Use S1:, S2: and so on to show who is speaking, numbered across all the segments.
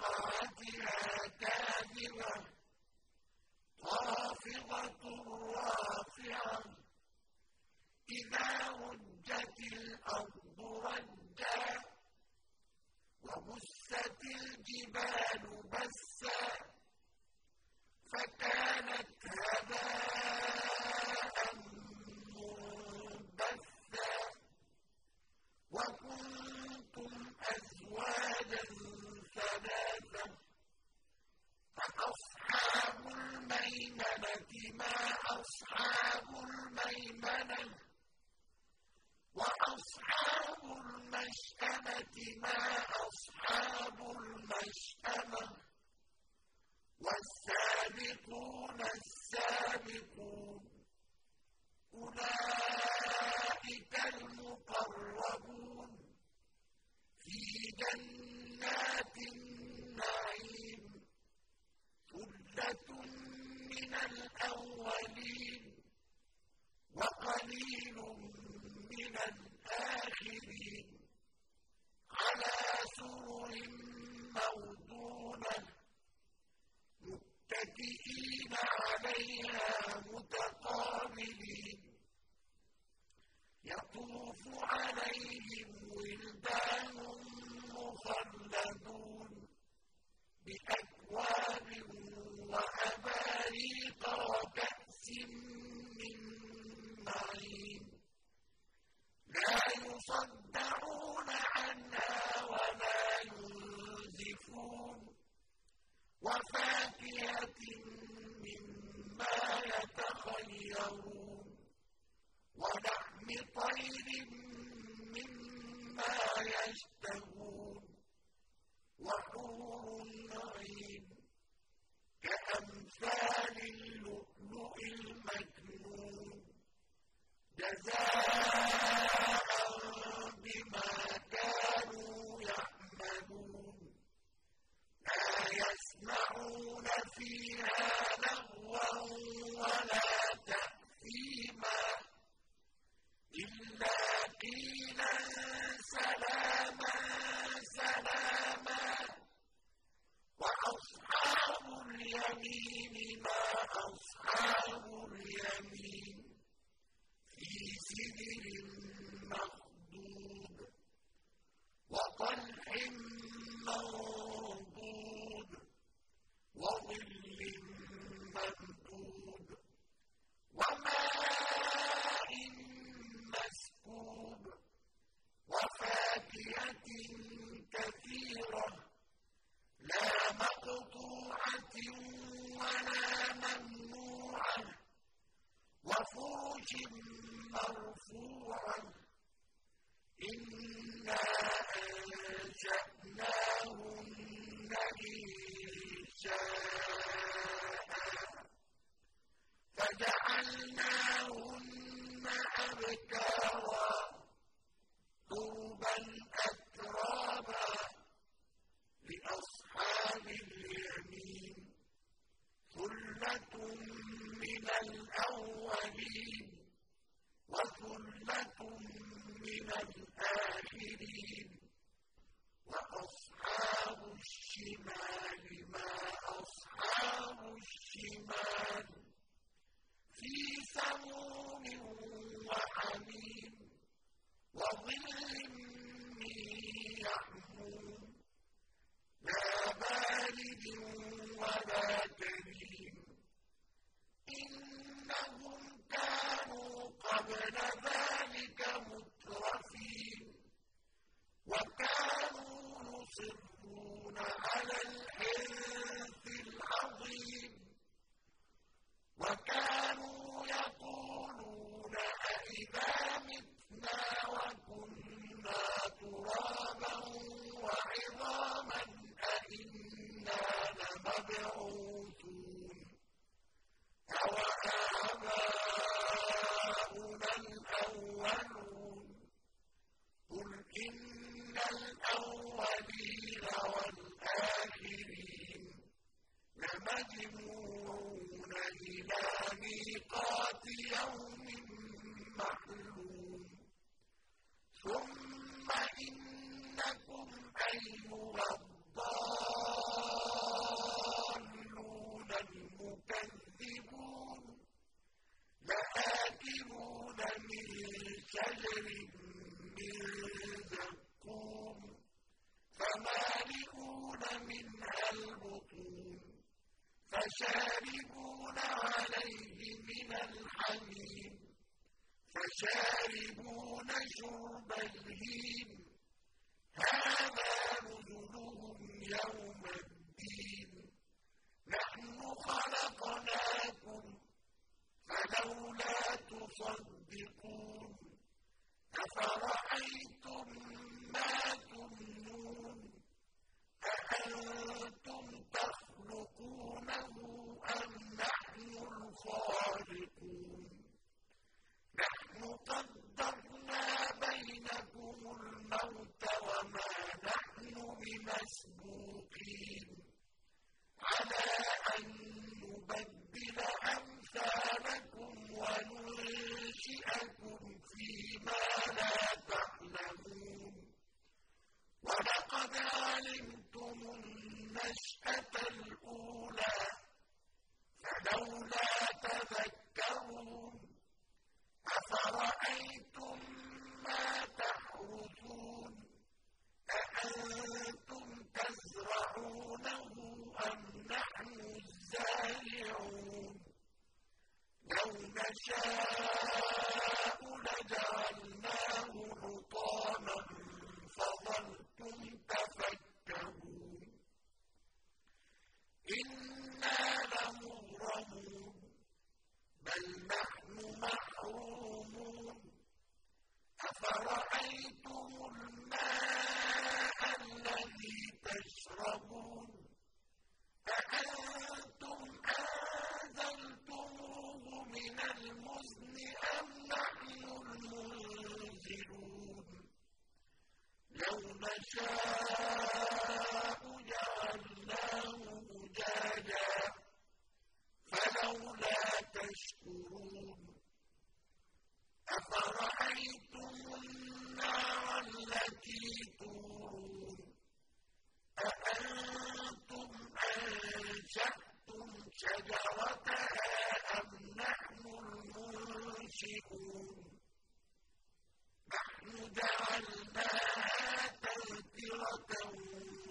S1: وقعت السابقون السابقون. أولئك المقربون في جنات النعيم. ثلة من الأولين وقليل من الأولين عليها متقابلين. يطوف عليهم عذاب فرش مرفوعا. إنا أنشأناهن إن شاء لنذر مجموعون إلى ميقات يوم معلوم. ثم إنكم أيها الضالون المكذبون لآكلون من شجر فشاربون عليه من الحميم فشاربون شرب الهيم. هذا نزلهم يوم الدين. نحن خلقناكم فلولا تصدقون. أفرأيتم ما تمنون؟ أأنتم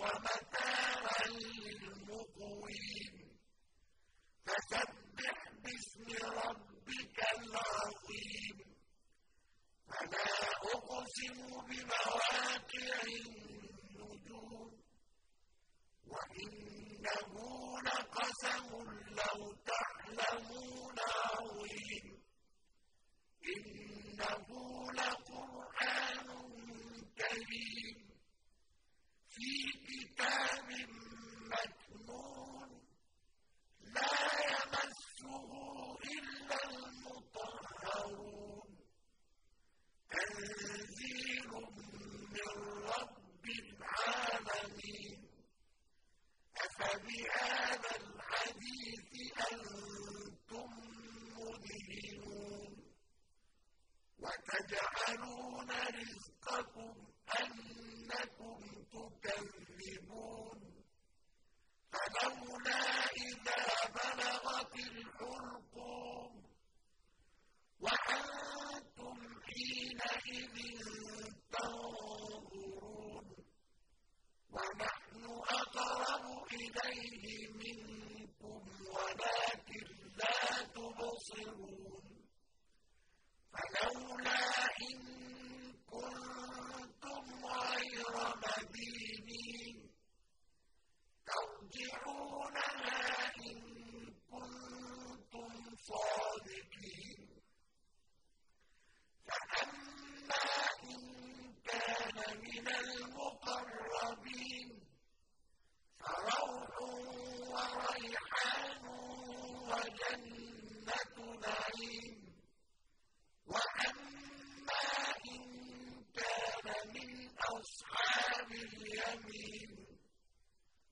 S1: ومتاعا للمقوين. فسبح باسم ربك العظيم. فلا أقسم بمواقع النجوم. وإنه لقسم لو